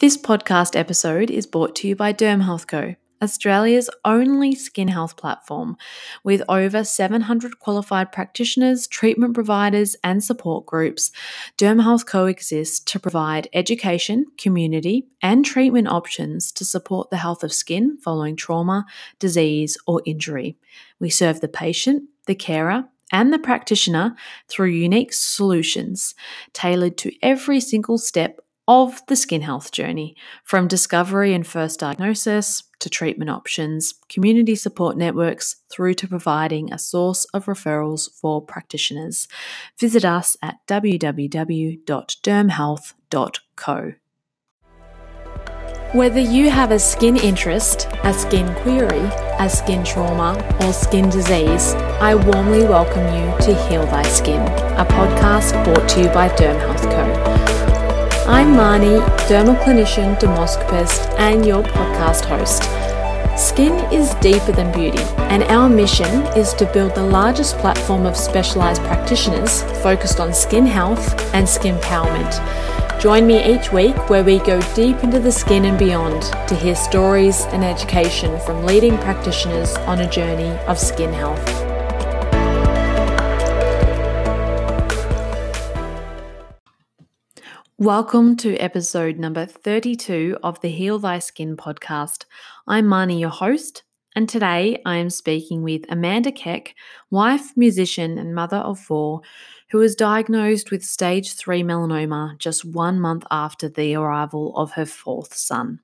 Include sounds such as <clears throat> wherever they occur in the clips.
This podcast episode is brought to you by Derm Health Co, Australia's only skin health platform, with over 700 qualified practitioners, treatment providers, and support groups. Derm Health Co exists to provide education, community, and treatment options to support the health of skin following trauma, disease, or injury. We serve the patient, the carer, and the practitioner through unique solutions tailored to every single step of the skin health journey, from discovery and first diagnosis to treatment options, community support networks, through to providing a source of referrals for practitioners. Visit us at www.dermhealth.co. Whether you have a skin interest, a skin query, a skin trauma, or skin disease, I warmly welcome you to Heal Thy Skin, a podcast brought to you by Derm Health Co. I'm Marnie, dermal clinician, dermoscopist, and your podcast host. Skin is deeper than beauty, and our mission is to build the largest platform of specialised practitioners focused on skin health and skin empowerment. Join me each week where we go deep into the skin and beyond to hear stories and education from leading practitioners on a journey of skin health. Welcome to episode number 32 of the Heal Thy Skin podcast. I'm Marnie, your host, and today I am speaking with Amanda Keck, wife, musician, and mother of four, who was diagnosed with stage 3 melanoma just one month after the arrival of her fourth son.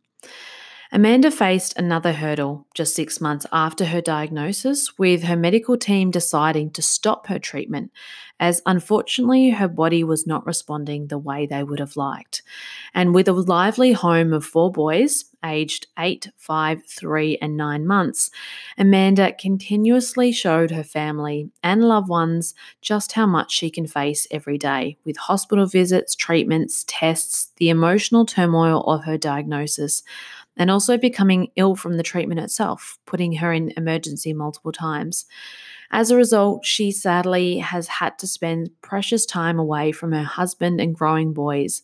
Amanda faced another hurdle just six months after her diagnosis, with her medical team deciding to stop her treatment, as unfortunately her body was not responding the way they would have liked. And with a lively home of four boys, aged 8, 5, 3, and 9 months, Amanda continuously showed her family and loved ones just how much she can face every day with hospital visits, treatments, tests, the emotional turmoil of her diagnosis and also becoming ill from the treatment itself, putting her in emergency multiple times. As a result, she sadly has had to spend precious time away from her husband and growing boys.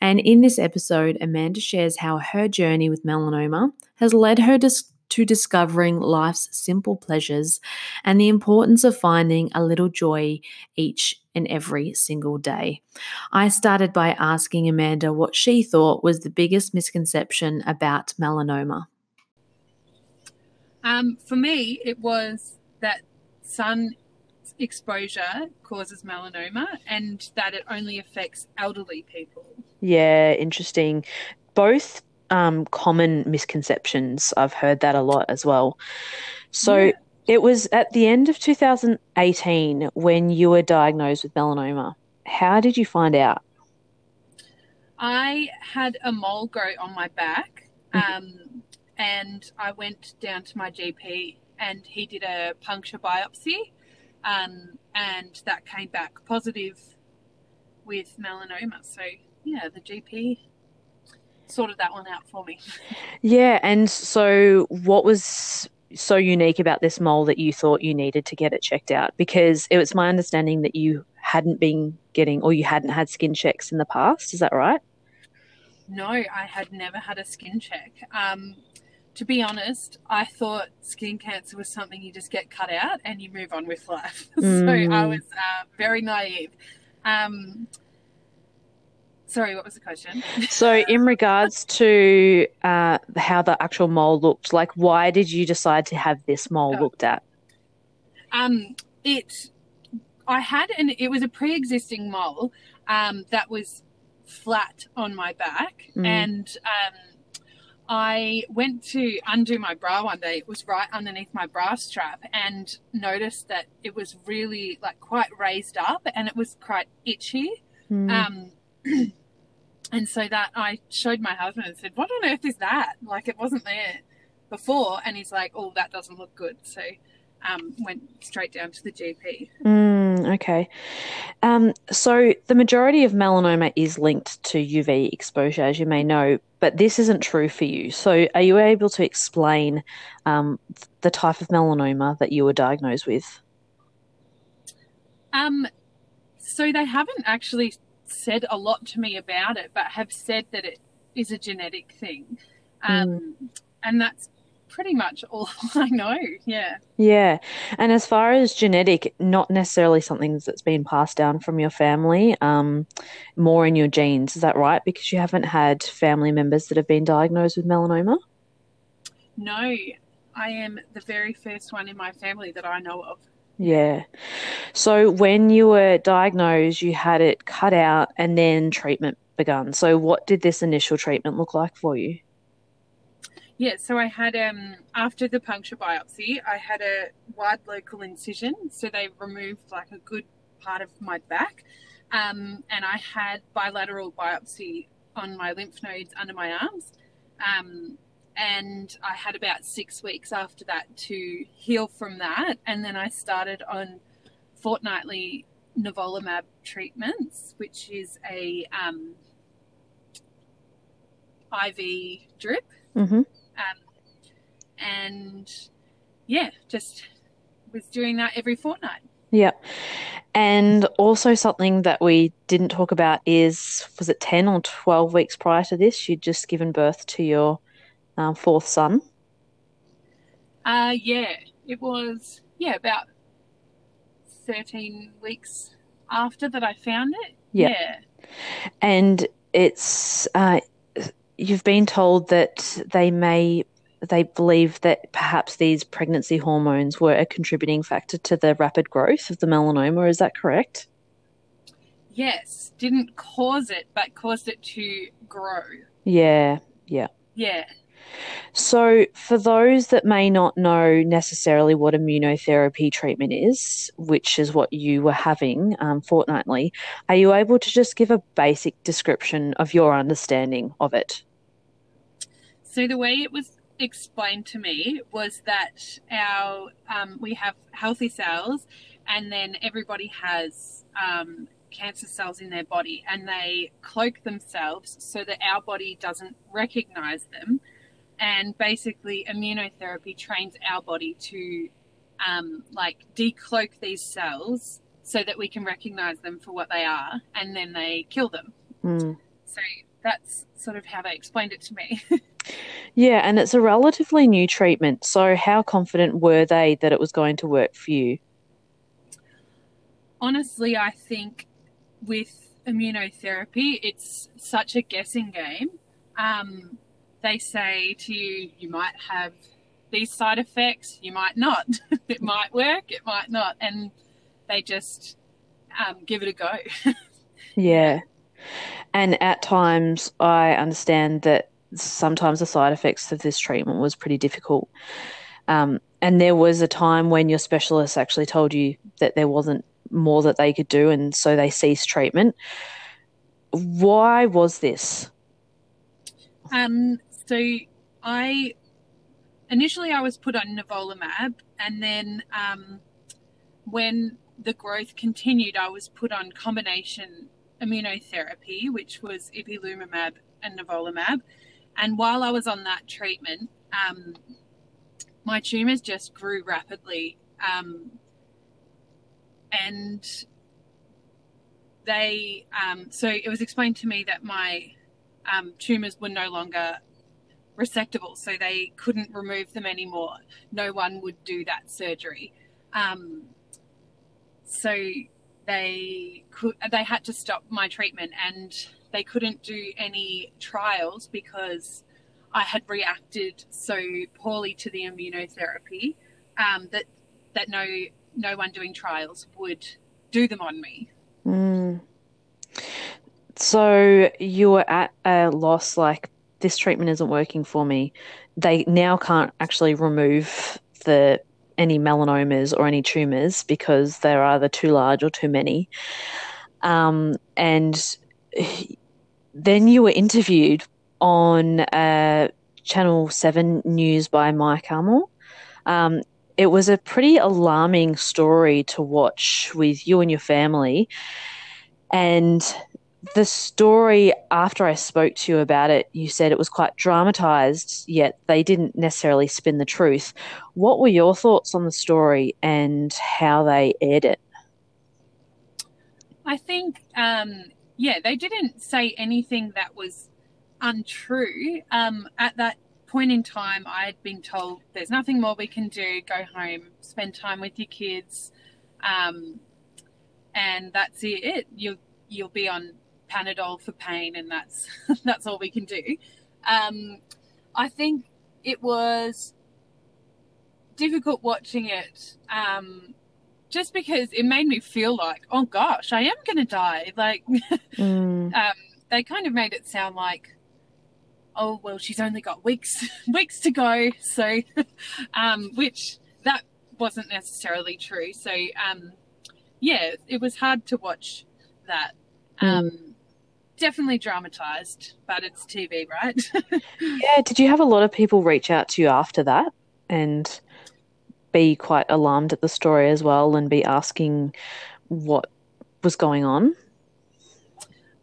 And in this episode, Amanda shares how her journey with melanoma has led her to to discovering life's simple pleasures and the importance of finding a little joy each and every single day. I started by asking Amanda what she thought was the biggest misconception about melanoma. Um, for me, it was that sun exposure causes melanoma and that it only affects elderly people. Yeah, interesting. Both um, common misconceptions. I've heard that a lot as well. So yeah. it was at the end of 2018 when you were diagnosed with melanoma. How did you find out? I had a mole grow on my back, mm-hmm. um, and I went down to my GP, and he did a puncture biopsy, um, and that came back positive with melanoma. So yeah, the GP sorted that one out for me. Yeah, and so what was so unique about this mole that you thought you needed to get it checked out? Because it was my understanding that you hadn't been getting or you hadn't had skin checks in the past. Is that right? No, I had never had a skin check. Um, to be honest, I thought skin cancer was something you just get cut out and you move on with life. Mm. <laughs> so I was uh, very naive. Um, Sorry, what was the question? <laughs> so, in regards to uh, how the actual mole looked, like, why did you decide to have this mole oh. looked at? Um, it, I had an, it was a pre-existing mole um, that was flat on my back, mm. and um, I went to undo my bra one day. It was right underneath my bra strap, and noticed that it was really like quite raised up, and it was quite itchy. Mm. Um, <clears throat> and so that I showed my husband and said, "What on earth is that? Like it wasn't there before." And he's like, "Oh, that doesn't look good." So um, went straight down to the GP. Mm, okay. Um, so the majority of melanoma is linked to UV exposure, as you may know, but this isn't true for you. So are you able to explain um, the type of melanoma that you were diagnosed with? Um, so they haven't actually said a lot to me about it, but have said that it is a genetic thing. Um, mm. And that's pretty much all <laughs> I know. Yeah. Yeah. And as far as genetic, not necessarily something that's been passed down from your family, um, more in your genes. Is that right? Because you haven't had family members that have been diagnosed with melanoma? No. I am the very first one in my family that I know of. Yeah. So when you were diagnosed, you had it cut out and then treatment begun. So what did this initial treatment look like for you? Yeah, so I had um after the puncture biopsy, I had a wide local incision. So they removed like a good part of my back, um, and I had bilateral biopsy on my lymph nodes under my arms. Um, and I had about six weeks after that to heal from that, and then I started on fortnightly nivolumab treatments, which is a um, IV drip. Mm-hmm. Um, and yeah, just was doing that every fortnight. Yeah. And also something that we didn't talk about is was it 10 or 12 weeks prior to this you'd just given birth to your um, fourth son? Uh yeah, it was yeah, about 13 weeks after that I found it. Yeah. yeah. And it's uh, you've been told that they may they believe that perhaps these pregnancy hormones were a contributing factor to the rapid growth of the melanoma. Is that correct? Yes, didn't cause it, but caused it to grow. Yeah, yeah. Yeah. So, for those that may not know necessarily what immunotherapy treatment is, which is what you were having um, fortnightly, are you able to just give a basic description of your understanding of it? So the way it was explained to me was that our um, we have healthy cells, and then everybody has um, cancer cells in their body, and they cloak themselves so that our body doesn't recognize them. And basically, immunotherapy trains our body to um, like decloak these cells so that we can recognize them for what they are, and then they kill them. Mm. So that's sort of how they explained it to me. <laughs> yeah, and it's a relatively new treatment. So, how confident were they that it was going to work for you? Honestly, I think with immunotherapy, it's such a guessing game. Um, they say to you, you might have these side effects, you might not. <laughs> it might work, it might not. And they just um, give it a go. <laughs> yeah. And at times, I understand that sometimes the side effects of this treatment was pretty difficult. Um, and there was a time when your specialist actually told you that there wasn't more that they could do, and so they ceased treatment. Why was this? Um, so I initially I was put on nivolumab, and then um, when the growth continued, I was put on combination immunotherapy, which was ipilimumab and nivolumab. And while I was on that treatment, um, my tumors just grew rapidly. Um, and they, um, so it was explained to me that my um, tumors were no longer resectable, so they couldn't remove them anymore. No one would do that surgery. Um, so they could they had to stop my treatment and they couldn't do any trials because I had reacted so poorly to the immunotherapy um, that that no no one doing trials would do them on me. Mm. So you were at a loss, like this treatment isn't working for me. They now can't actually remove the any melanomas or any tumors because they're either too large or too many. Um, and <sighs> then you were interviewed on uh, Channel 7 News by Mike Amor. Um, it was a pretty alarming story to watch with you and your family. And the story after I spoke to you about it, you said it was quite dramatized, yet they didn't necessarily spin the truth. What were your thoughts on the story and how they aired it? I think, um, yeah, they didn't say anything that was untrue. Um, at that point in time, I had been told there's nothing more we can do. Go home, spend time with your kids, um, and that's it. You'll you'll be on Panadol for pain, and that's <laughs> that's all we can do. Um, I think it was difficult watching it um, just because it made me feel like, oh gosh, I am going to die. Like, <laughs> mm. um, they kind of made it sound like, oh well, she's only got weeks <laughs> weeks to go. So, um, which that wasn't necessarily true. So, um, yeah, it was hard to watch that. Mm. Definitely dramatized, but it's TV, right? <laughs> yeah. Did you have a lot of people reach out to you after that and be quite alarmed at the story as well and be asking what was going on?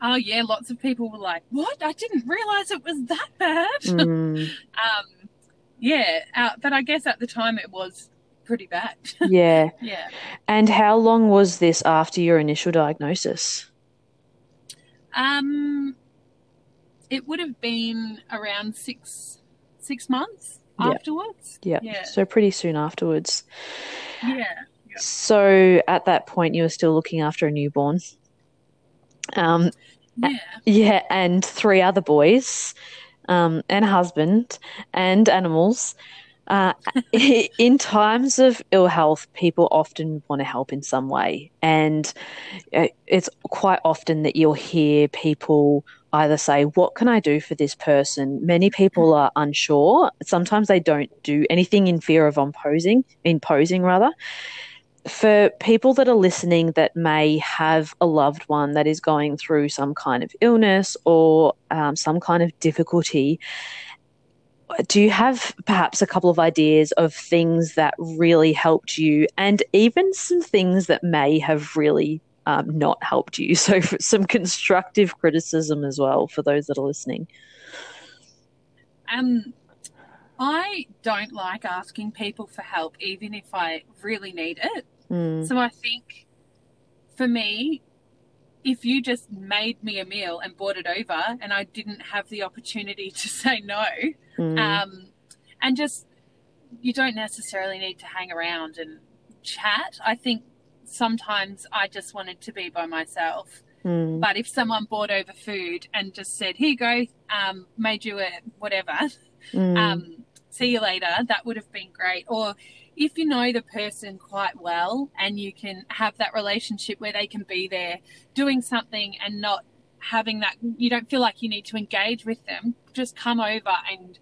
Oh yeah, lots of people were like, "What? I didn't realize it was that bad." <laughs> Mm. um, yeah, uh, but I guess at the time it was pretty bad. <laughs> yeah. Yeah. And how long was this after your initial diagnosis? Um, it would have been around six six months afterwards. Yep. Yeah. So pretty soon afterwards. Yeah. So at that point, you were still looking after a newborn. Um, yeah. Yeah, and three other boys, um, and a husband, and animals. Uh, <laughs> in times of ill health, people often want to help in some way. And uh, it's quite often that you'll hear people either say, What can I do for this person? Many people are unsure. Sometimes they don't do anything in fear of imposing, imposing rather for people that are listening that may have a loved one that is going through some kind of illness or um, some kind of difficulty, do you have perhaps a couple of ideas of things that really helped you and even some things that may have really um, not helped you? <laughs> So, some constructive criticism as well for those that are listening. Um, I don't like asking people for help, even if I really need it. Mm. So I think for me, if you just made me a meal and brought it over and I didn't have the opportunity <laughs> to say no, mm. um, and just you don't necessarily need to hang around and chat. I think sometimes I just wanted to be by myself. Mm. But if someone brought over food and just said, "Here you go," um, made you a whatever, mm. um, see you later, that would have been great. Or if you know the person quite well and you can have that relationship where they can be there doing something and not having that, you don't feel like you need to engage with them, just come over and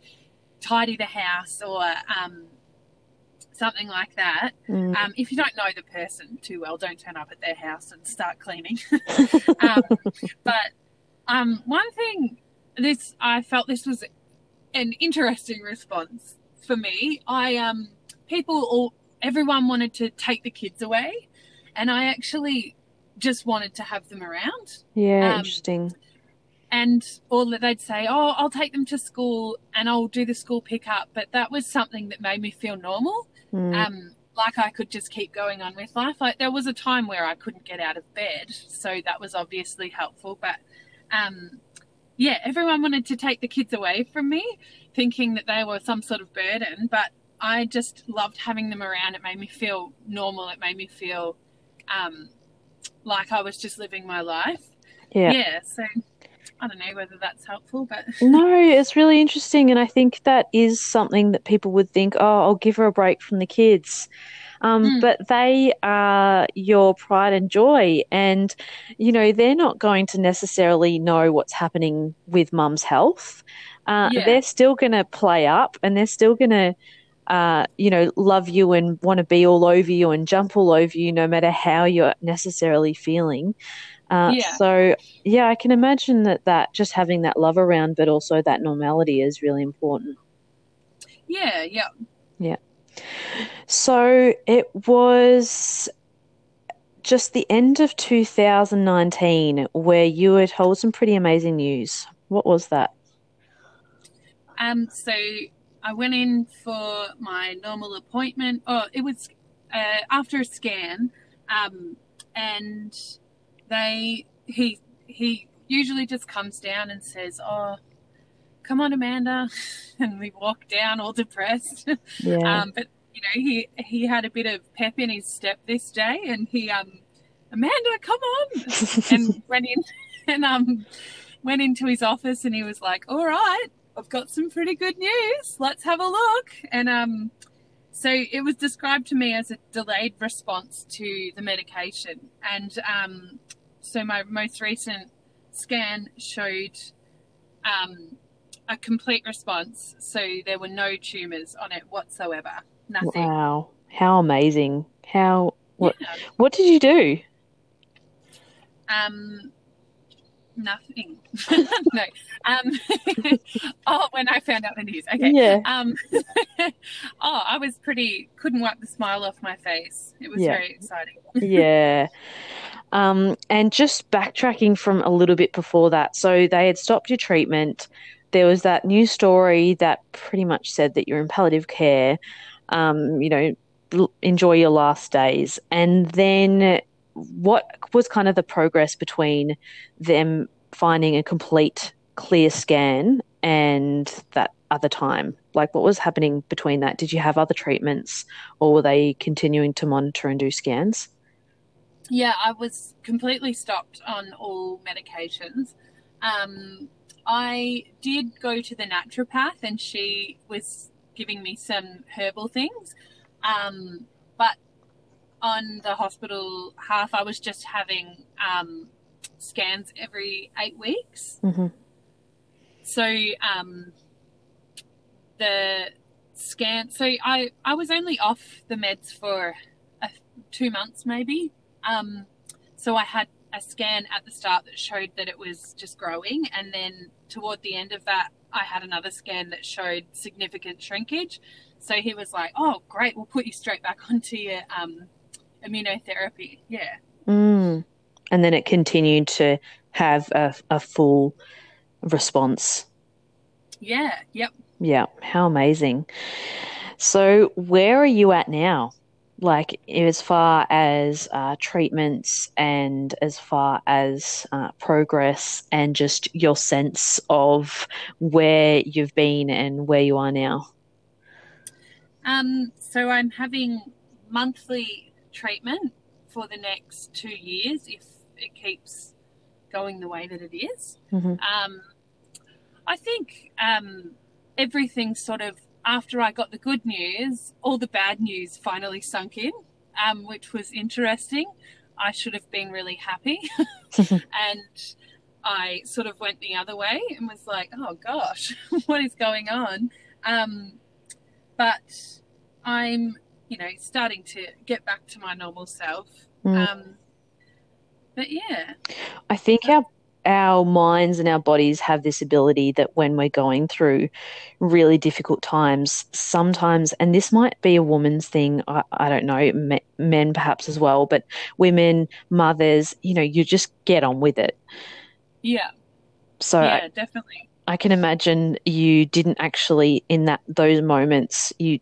tidy the house or um, something like that. Mm. Um, if you don't know the person too well, don't turn up at their house and start cleaning. <laughs> <laughs> um, but um, one thing, this I felt this was an interesting response for me. I um people all everyone wanted to take the kids away, and I actually just wanted to have them around. Yeah, um, interesting. And or that they'd say, "Oh, I'll take them to school and I'll do the school pickup," but that was something that made me feel normal. Mm. Um, like I could just keep going on with life. Like there was a time where I couldn't get out of bed, so that was obviously helpful. But um, yeah, everyone wanted to take the kids away from me, thinking that they were some sort of burden. But I just loved having them around. It made me feel normal. It made me feel um, like I was just living my life. Yeah. Yeah. So I don't know whether that's helpful, but <laughs> no, it's really interesting, and I think that is something that people would think, oh, I'll give her a break from the kids. Um, mm. But they are your pride and joy, and you know they're not going to necessarily know what's happening with mum's health. Uh, yeah. They're still going to play up, and they're still going to uh, you know, love you and want to be all over you and jump all over you, no matter how you're necessarily feeling. Uh, yeah. So, yeah, I can imagine that that just having that love around, but also that normality is really important. Yeah, yeah, yeah. So it was just the end of 2019 where you were told some pretty amazing news. What was that? Um, so I went in for my normal appointment. Oh, it was uh, after a scan, um, and they he he usually just comes down and says, "Oh, come on, Amanda. <laughs> And we walk down all depressed. Yeah. Um, but, you know, he, he had a bit of pep in his step this day and he, um, Amanda, come on. <laughs> and went in <laughs> and, um, went into his office and he was like, all right, I've got some pretty good news. Let's have a look. And, um, so it was described to me as a delayed response to the medication. And um, so my most recent scan showed um, a complete response. So there were no tumors on it whatsoever. Nothing. Wow. How amazing. How what Yeah. what did you do? Um, nothing. <laughs> no. Um, <laughs> oh, when I found out the news. Okay. Yeah. Um, <laughs> oh, I was pretty, couldn't wipe the smile off my face. It was Yeah. very exciting. yeah. Um, and just backtracking from a little bit before that, so they had stopped your treatment. There was that news story that pretty much said that you're in palliative care. Um, you know, enjoy your last days. And then what was kind of the progress between them finding a complete clear scan and that other time? Like, what was happening between that? Did you have other treatments or were they continuing to monitor and do scans? Yeah, I was completely stopped on all medications. Um, I did go to the naturopath and she was giving me some herbal things. Um, but on the hospital half, I was just having um, scans every eight weeks. Mm-hmm. So um, the scan. So I I was only off the meds for a, two months maybe. Um, so I had a scan at the start that showed that it was just growing, and then toward the end of that, I had another scan that showed significant shrinkage. So he was like, "Oh, great, we'll put you straight back <laughs> onto your um, immunotherapy." Yeah. Mm. And then it continued to have a, a full response. Yeah. Yep. Yeah, how amazing. So, where are you at now? Like, as far as uh, treatments and as far as uh, progress and just your sense of where you've been and where you are now? Um, so I'm having monthly treatment for the next two years if it keeps going the way that it is. Mhm. Um, I think um, everything sort of after I got the good news, all the bad news finally sunk in, um, which was interesting. I should have been really happy, <laughs> <laughs> and I sort of went the other way and was like, "Oh gosh, <laughs> what is going on?" Um, but I'm, you know, starting to get back to my normal self. Mm. Um, but yeah, I think our our minds and our bodies have this ability that when we're going through really difficult times, sometimes, and this might be a woman's thing, I, I don't know, me, men perhaps as well, but women, mothers, you know, you just get on with it. yeah, So yeah, definitely. I can imagine you didn't actually, in that those moments, you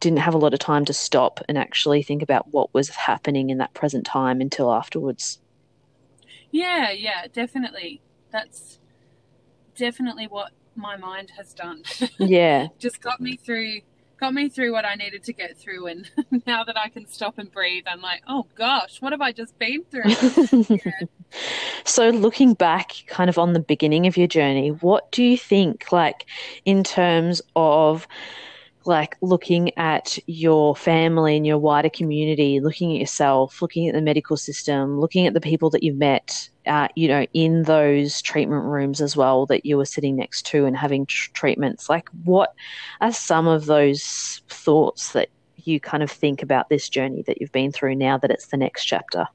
didn't have a lot of time to stop and actually think about what was happening in that present time until afterwards. Yeah, yeah, definitely. That's definitely what my mind has done. <laughs> Yeah. Just got me through got me through what I needed to get through and <laughs> now that I can stop and breathe, I'm like, "Oh gosh, what have I just been through?" <laughs> Yeah. So, looking back kind of on the beginning of your journey, what do you think, like, in terms of like looking at your family and your wider community, looking at yourself, looking at the medical system, looking at the people that you've met, uh, you know, in those treatment rooms as well that you were sitting next to and having tr- treatments? Like, what are some of those thoughts that you kind of think about this journey that you've been through now that it's the next chapter?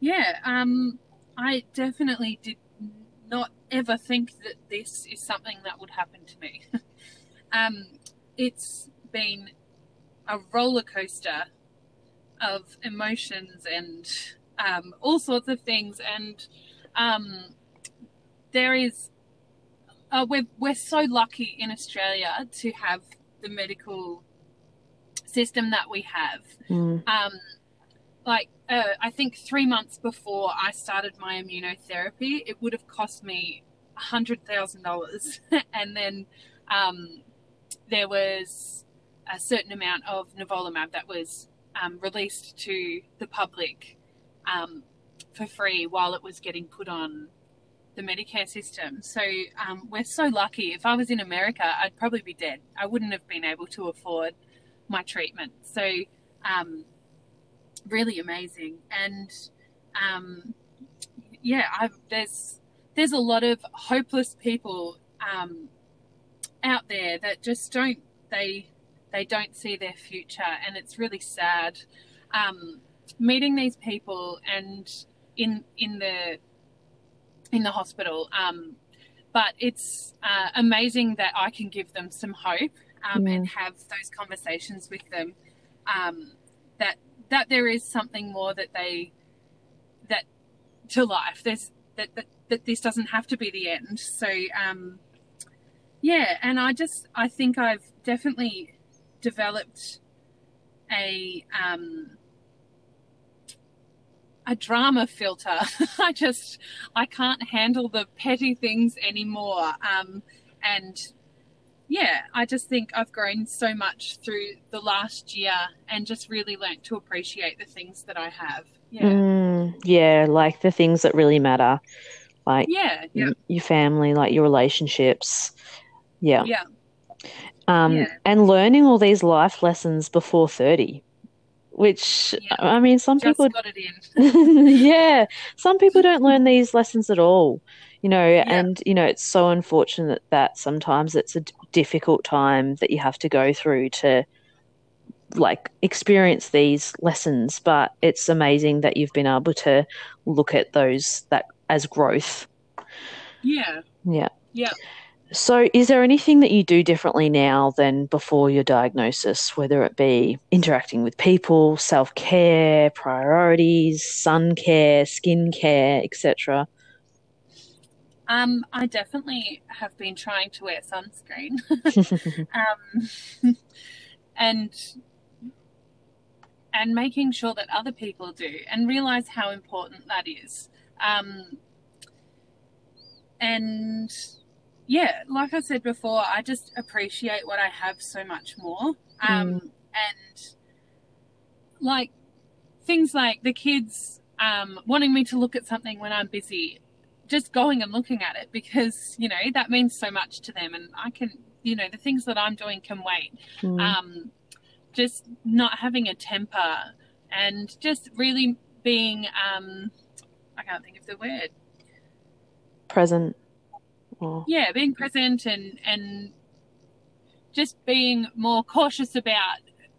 Yeah, um, I definitely did not ever think that this is something that would happen to me. <laughs> um, it's been a roller coaster of emotions and um, all sorts of things, and um, there is. Uh, we're we're so lucky in Australia to have the medical system that we have Mm. um, like uh, I think three months before I started my immunotherapy, it would have cost me hundred thousand dollars, <laughs> and then um, there was a certain amount of nivolumab that was um, released to the public um, for free while it was getting put on the Medicare system. So um, we're so lucky. If I was in America, I'd probably be dead. I wouldn't have been able to afford my treatment. So um, really amazing. And um, yeah, I've, there's there's a lot of hopeless people um, out there that just don't they they don't see their future, and it's really sad. Um, meeting these people and in in the in the hospital. Um, but it's uh, amazing that I can give them some hope um, and have those conversations with them. Um, that that there is something more that they that to life. There's that that, that this doesn't have to be the end. So um, yeah, and I just I think I've definitely developed a um, a drama filter. <laughs> I just I can't handle the petty things anymore. Um, and yeah, I just think I've grown so much through the last year and just really learnt to appreciate the things that I have. Yeah. Mm, yeah, like the things that really matter. Like yeah, yeah. your family, like your relationships. Yeah. Yeah. Um, yeah. and learning all these life lessons before 30 which yeah. I mean, some Just people got it in. <laughs> yeah, some people don't learn these lessons at all, you know, yeah. and you know, it's so unfortunate that sometimes it's a difficult time that you have to go through to like experience these lessons, but it's amazing that you've been able to look at those that as growth. Yeah. Yeah. Yeah. So, is there anything that you do differently now than before your diagnosis, whether it be interacting with people, self care, priorities, sun care, skin care, etc.? Um, I definitely have been trying to wear sunscreen, <laughs> um, and and making sure that other people do, and realize how important that is. Um, and yeah, like I said before, I just appreciate what I have so much more. Um, mm. And like things like the kids um, wanting me to look at something when I'm busy, just going and looking at it because, you know, that means so much to them. And I can, you know, the things that I'm doing can wait. Mm. Um, just not having a temper and just really being, um, I can't think of the word. Present yeah, being present and and just being more cautious about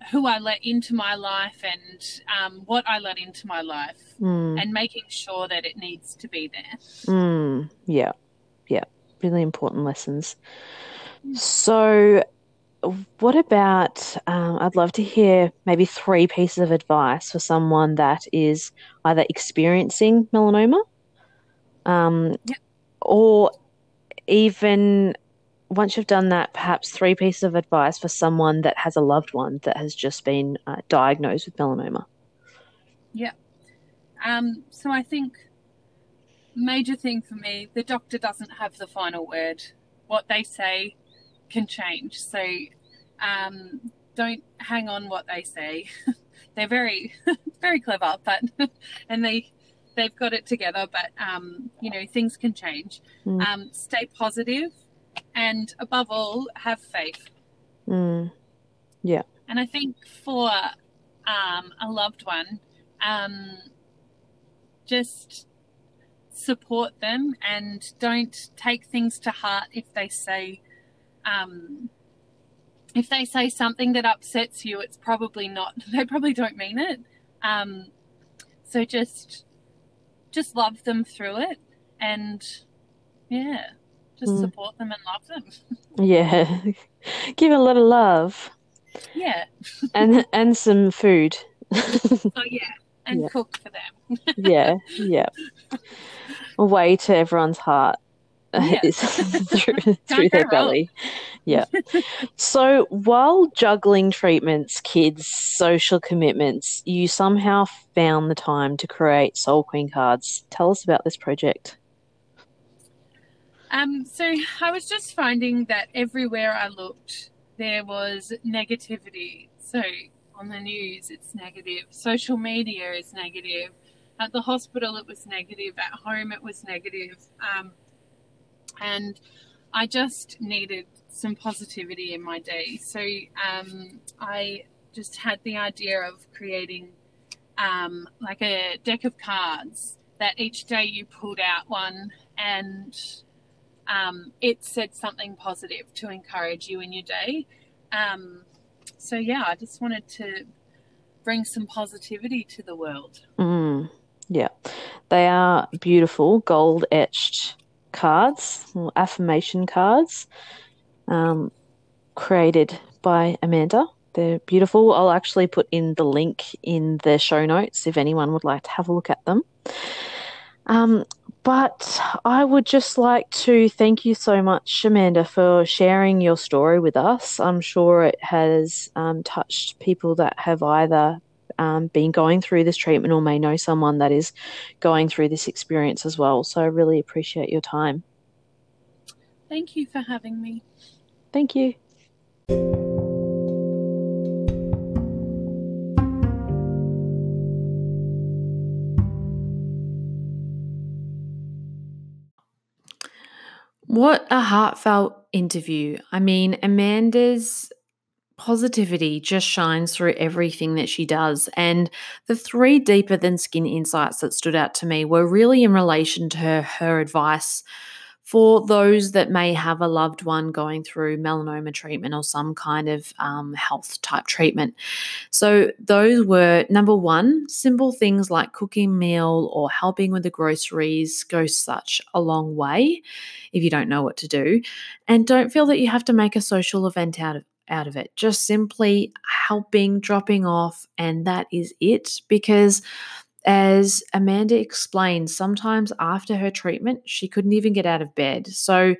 who I let into my life and um, what I let into my life, mm. and making sure that it needs to be there. Mm. Yeah, yeah, really important lessons. So, what about? Um, I'd love to hear maybe three pieces of advice for someone that is either experiencing melanoma, um, yep. or even once you've done that, perhaps three pieces of advice for someone that has a loved one that has just been uh, diagnosed with melanoma. Yeah. Um, so I think major thing for me, the doctor doesn't have the final word. What they say can change. So um, don't hang on what they say. <laughs> They're very, <laughs> very clever, but <laughs> and they they've got it together, but um, you know things can change. Mm. Um, stay positive, and above all, have faith. Mm. Yeah. And I think for um, a loved one, um, just support them and don't take things to heart if they say um, if they say something that upsets you it's probably not <laughs> they probably don't mean it um, so just just love them through it and yeah, just mm. support them and love them. <laughs> Yeah. <laughs> Give a lot of love. Yeah. <laughs> and and some food. oh yeah. And yeah. cook for them. yeah, yeah. A way to everyone's heart yeah. <laughs> <laughs> through, through their belly. Yeah. <laughs> so while juggling treatments, kids, social commitments, you somehow found the time to create Soul Queen cards. Tell us about this project. Um, so I was just finding that everywhere I looked, there was negativity. So on the news, it's negative. Social media is negative. At the hospital, it was negative. At home, it was negative. Um, and I just needed some positivity in my day. So um, I just had the idea of creating um, like a deck of cards that each day you pulled out one and um, it said something positive to encourage you in your day. Um, so yeah, I just wanted to bring some positivity to the world. Mm, yeah, they are beautiful gold etched cards, or affirmation cards, um, created by Amanda. They're beautiful. I'll actually put in the link in the show notes if anyone would like to have a look at them. Um, but I would just like to thank you so much, Amanda, for sharing your story with us. I'm sure it has um, touched people that have either um, been going through this treatment or may know someone that is going through this experience as well. So I really appreciate your time. Thank you for having me. Thank you. What a heartfelt interview. I mean, Amanda's positivity just shines through everything that she does. And the three deeper than skin insights that stood out to me were really in relation to her, her advice for those that may have a loved one going through melanoma treatment or some kind of um, health type treatment. So, those were number one, simple things like cooking meal or helping with the groceries go such a long way if you don't know what to do. And don't feel that you have to make a social event out of out of it. Just simply helping, dropping off, and that is it. Because as Amanda explained, sometimes after her treatment, she couldn't even get out of bed. So,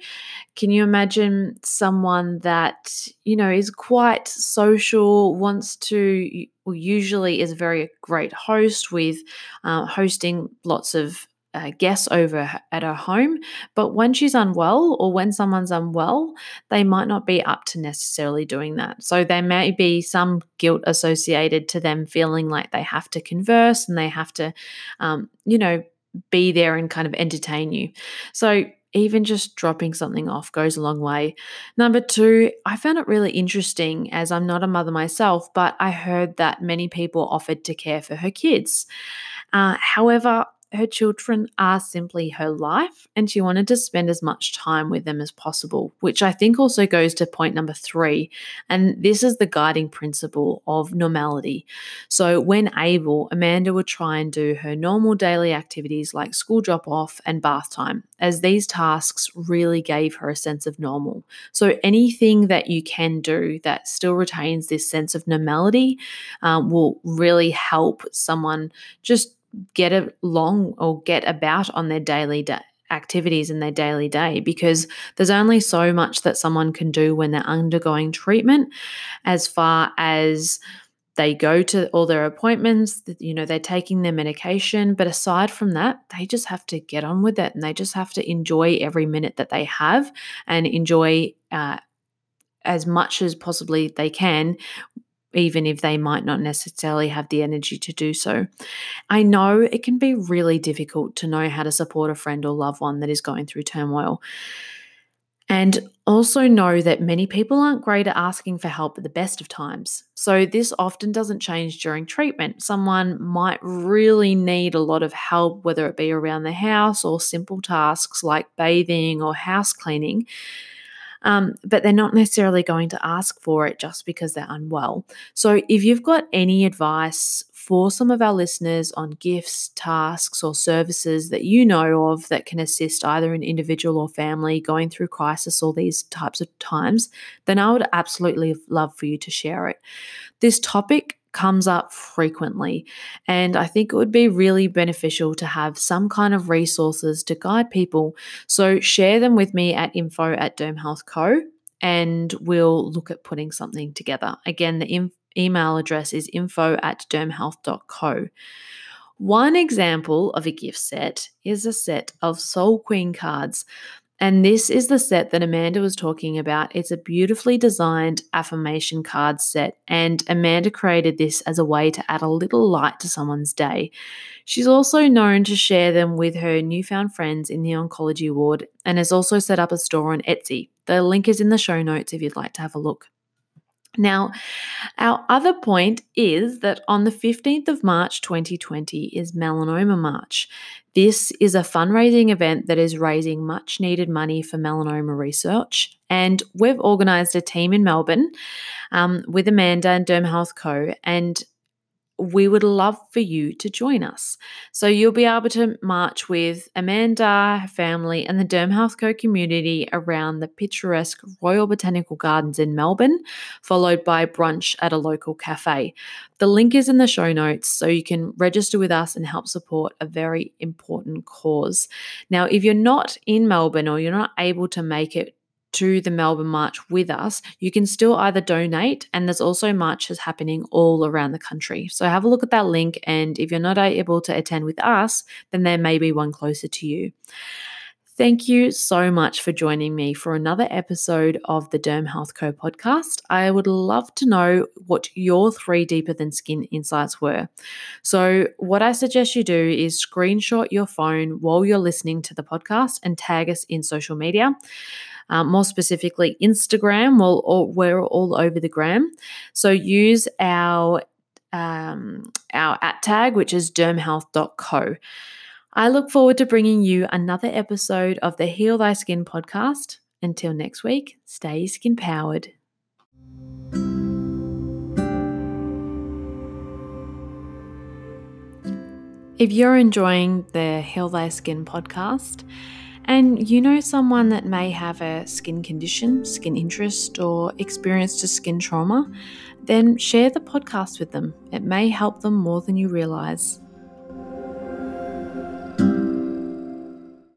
can you imagine someone that, you know, is quite social, wants to, well, usually is a very great host with uh, hosting lots of uh, guests over at her home. But when she's unwell or when someone's unwell, they might not be up to necessarily doing that. So there may be some guilt associated to them feeling like they have to converse and they have to, um, you know, be there and kind of entertain you. So even just dropping something off goes a long way. Number two, I found it really interesting as I'm not a mother myself, but I heard that many people offered to care for her kids. Uh, however, her children are simply her life, and she wanted to spend as much time with them as possible, which I think also goes to point number three. And this is the guiding principle of normality. So, when able, Amanda would try and do her normal daily activities like school drop off and bath time, as these tasks really gave her a sense of normal. So, anything that you can do that still retains this sense of normality um, will really help someone just get along or get about on their daily activities in their daily day because there's only so much that someone can do when they're undergoing treatment as far as they go to all their appointments you know they're taking their medication. But aside from that they just have to get on with it and they just have to enjoy every minute that they have and enjoy uh, as much as possibly they can even if they might not necessarily have the energy to do so. I know it can be really difficult to know how to support a friend or loved one that is going through turmoil. And also know that many people aren't great at asking for help at the best of times. So, this often doesn't change during treatment. Someone might really need a lot of help, whether it be around the house or simple tasks like bathing or house cleaning um, but they're not necessarily going to ask for it just because they're unwell. So, if you've got any advice for some of our listeners on gifts, tasks, or services that you know of that can assist either an individual or family going through crisis or these types of times, then I would absolutely love for you to share it. This topic comes up frequently. And I think it would be really beneficial to have some kind of resources to guide people. So share them with me at info at Derm Health Co. And we'll look at putting something together. Again, the email address is info at dermhealth.co. One example of a gift set is a set of Soul Queen cards And this is the set that Amanda was talking about. It's a beautifully designed affirmation card set, and Amanda created this as a way to add a little light to someone's day. She's also known to share them with her newfound friends in the oncology ward and has also set up a store on Etsy. The link is in the show notes if you'd like to have a look. Now, our other point is that on the 15th of March 2020 is Melanoma March. This is a fundraising event that is raising much needed money for melanoma research. And we've organised a team in Melbourne um, with Amanda and Derm Health Co. And we would love for you to join us. So you'll be able to march with Amanda, her family, and the Health Co community around the picturesque Royal Botanical Gardens in Melbourne, followed by brunch at a local cafe. The link is in the show notes so you can register with us and help support a very important cause. Now, if you're not in Melbourne or you're not able to make it to the Melbourne March with us, you can still either donate, and there's also marches happening all around the country. So have a look at that link, and if you're not able to attend with us, then there may be one closer to you. Thank you so much for joining me for another episode of the Derm Health Co podcast. I would love to know what your three deeper than skin insights were. So, what I suggest you do is screenshot your phone while you're listening to the podcast and tag us in social media um, more specifically Instagram. We'll, we're all over the gram. So use our um, our at tag, which is dermhealth.co. I look forward to bringing you another episode of the Heal Thy Skin podcast. Until next week, stay skin powered. If you're enjoying the Heal Thy Skin podcast, and you know someone that may have a skin condition, skin interest, or experienced a skin trauma, then share the podcast with them. It may help them more than you realize.